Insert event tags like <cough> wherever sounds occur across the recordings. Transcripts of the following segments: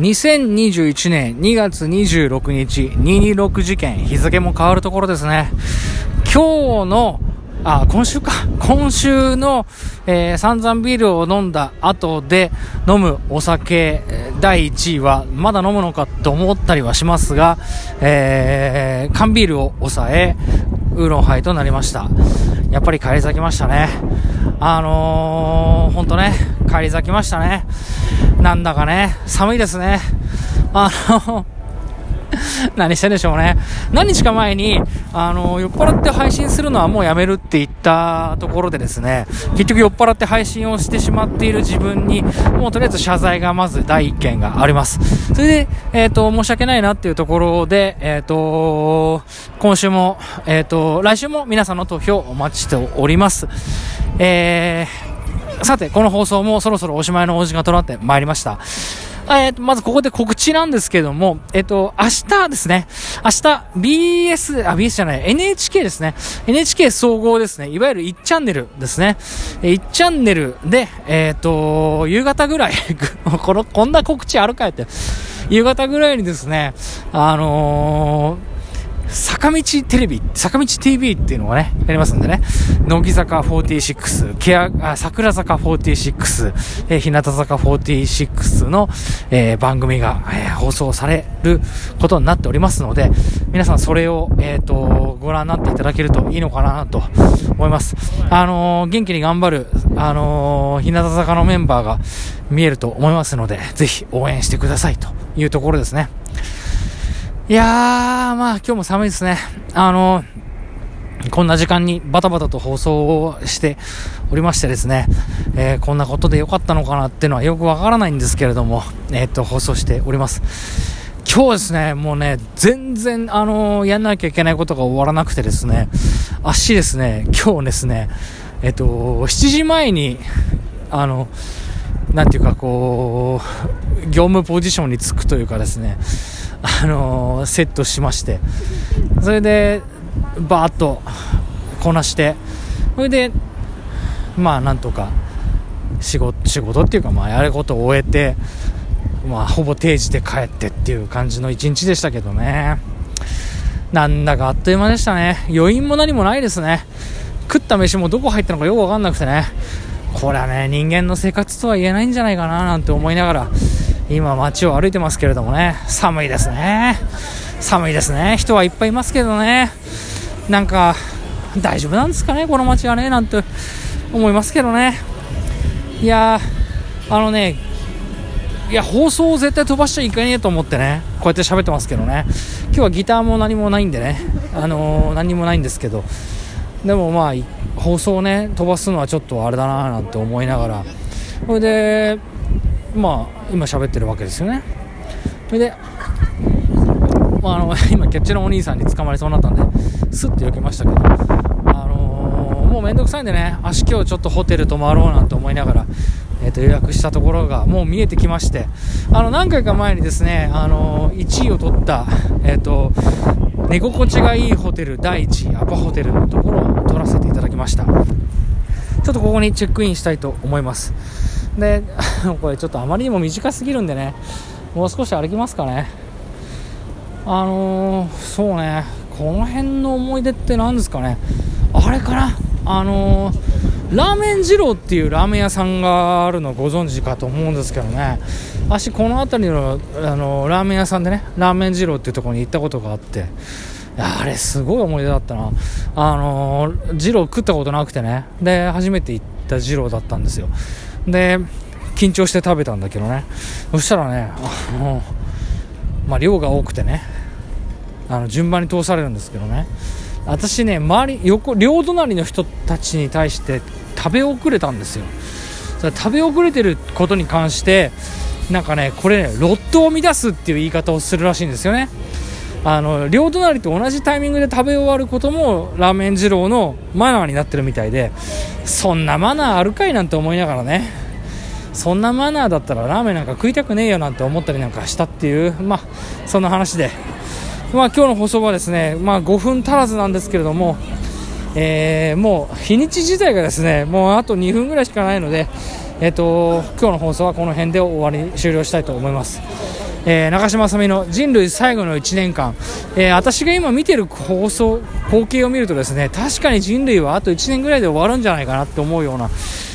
2021年2月26日226事件日付も変わるところですね今日のあ、今週か。<laughs> 今週の、えー、散々ビールを飲んだ後で飲むお酒、第1位は、まだ飲むのかと思ったりはしますが、えー、缶ビールを抑え、ウーロンハイとなりました。やっぱり帰り咲きましたね。あのー、ほんとね、帰り咲きましたね。なんだかね、寒いですね。あの <laughs> 何してんでしょうね。何日か前に、あの、酔っ払って配信するのはもうやめるって言ったところでですね、結局酔っ払って配信をしてしまっている自分に、もうとりあえず謝罪がまず第一件があります。それで、えっ、ー、と、申し訳ないなっていうところで、えっ、ー、と、今週も、えっ、ー、と、来週も皆さんの投票をお待ちしております。えー、さて、この放送もそろそろおしまいのお時間となってまいりました。えー、まずここで告知なんですけども、えっ、ー、と、明日ですね、明日 BS、あ、BS じゃない、NHK ですね、NHK 総合ですね、いわゆる1チャンネルですね、1チャンネルで、えっ、ー、と、夕方ぐらい <laughs> この、こんな告知あるかって、夕方ぐらいにですね、あのー坂道テレビ、坂道 TV っていうのがね、やりますんでね、乃木坂46、ケア、あ桜坂46、えー、日向坂46の、えー、番組が、えー、放送されることになっておりますので、皆さんそれを、えっ、と、ご覧になっていただけるといいのかなと思います。あの元気に頑張る、あの日向坂のメンバーが見えると思いますので、ぜひ応援してくださいというところですね。いやー、まあ今日も寒いですね。あのこんな時間にバタバタと放送をしておりましてですね、えー、こんなことで良かったのかなっていうのはよくわからないんですけれども、えー、っと、放送しております。今日ですね、もうね、全然、あのー、やんなきゃいけないことが終わらなくてですね、足ですね、今日ですね、えっと、7時前に、あの、なんていうかこう、業務ポジションにつくというかですね、あのー、セットしまして。それでバーッとこなして。それでまあなんとか仕事仕事っていうかまあやることを終えてまあほぼ定時で帰ってっていう感じの一日でしたけどね。なんだかあっという間でしたね。余韻も何もないですね。食った飯もどこ入ったのかよくわかんなくてね。これはね人間の生活とは言えないんじゃないかななんて思いながら。今街を歩いてますけれどもね、寒いですね。寒いですね。人はいっぱいいますけどね。なんか、大丈夫なんですかね、この街はね、なんて思いますけどね。いやあのね、いや、放送を絶対飛ばしちゃいけねえと思ってね、こうやって喋ってますけどね。今日はギターも何もないんでね、あのー、何もないんですけど、でもまあ、放送をね、飛ばすのはちょっとあれだななんて思いながら、それで、まあ今喋ってるわけですよね。それで、まあ、あの <laughs> 今キャッチのお兄さんに捕まりそうになったんでスッて避けましたけどあのー、もうめんどくさいんでね足今日ちょっとホテル泊まろうなんて思いながらえー、と予約したところがもう見えてきましてあの何回か前にですね、あの、1位を取った、えーと、寝心地がいいホテル第1位アパホテルのところを取らせていただきました。ちょっとここにチェックインしたいと思います。で <laughs> これちょっとあまりにも短すぎるんでねもう少し歩きますかね。あのー、そうねこの辺の思い出って何ですかね。あれかなあのー、ラーメン二郎っていうラーメン屋さんがあるのご存知かと思うんですけどね。私この辺りの、あの、ラーメン屋さんでねラーメン二郎っていうところに行ったことがあって。あれすごい思い出だったな。あの、二郎食ったことなくてね。で初めて行った二郎だったんですよ。で、緊張して食べたんだけどね。そしたらね、あの、まあ、量が多くてね、あの、順番に通されるんですけどね。私ね、周り、横、両隣の人たちに対して食べ遅れたんですよ。それ食べ遅れてることに関して、なんかね、これね、ロットを乱すっていう言い方をするらしいんですよね。あの両隣と同じタイミングで食べ終わることもラーメン二郎のマナーになってるみたいでそんなマナーあるかいなんて思いながらね。そんなマナーだったらラーメンなんか食いたくねえよなんて思ったりなんかしたっていうまあそんな話で。まあ今日の放送はですねまあ5分足らずなんですけれどもえー、もう日にち自体がですねもうあと2分ぐらいしかないのでえっ、ー、と今日の放送はこの辺で終わり終了したいと思います。えー、中島さみの人類最後の1年間、えー、私が今見てる放送光景を見るとですね確かに人類はあと1年ぐらいで終わるんじゃないかなって思うような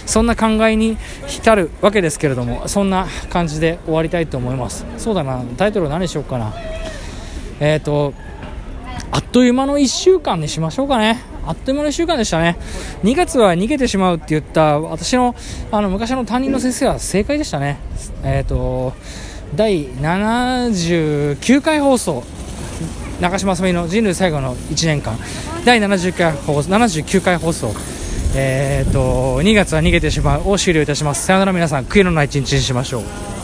そんな考えに浸るわけですけれどもそんな感じで終わりたいと思います。そうだなタイトル何しようかな。えっ、ー、とあっという間の1週間にしましょうかね。あっという間の1週間でしたね。2月は逃げてしまうって言った私のあの昔の担任の先生は正解でしたね。えっ、ー、と第79回放送中島さみの人類最後の1年間。第70回放79回放送。えーと、2月は逃げてしまう。を終了いたします。さよなら皆さん悔いのない一日にしましょう。